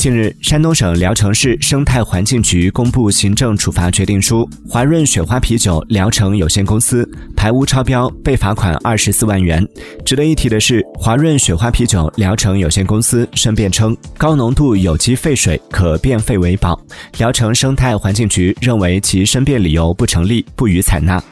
近日山东省聊城市生态环境局公布行政处罚决定书华润雪花啤酒聊城有限公司排污超标被罚款二十四万元。值得一提的是华润雪花啤酒聊城有限公司申辩称高浓度有机废水可变废为宝聊城生态环境局认为其申辩理由不成立不予采纳。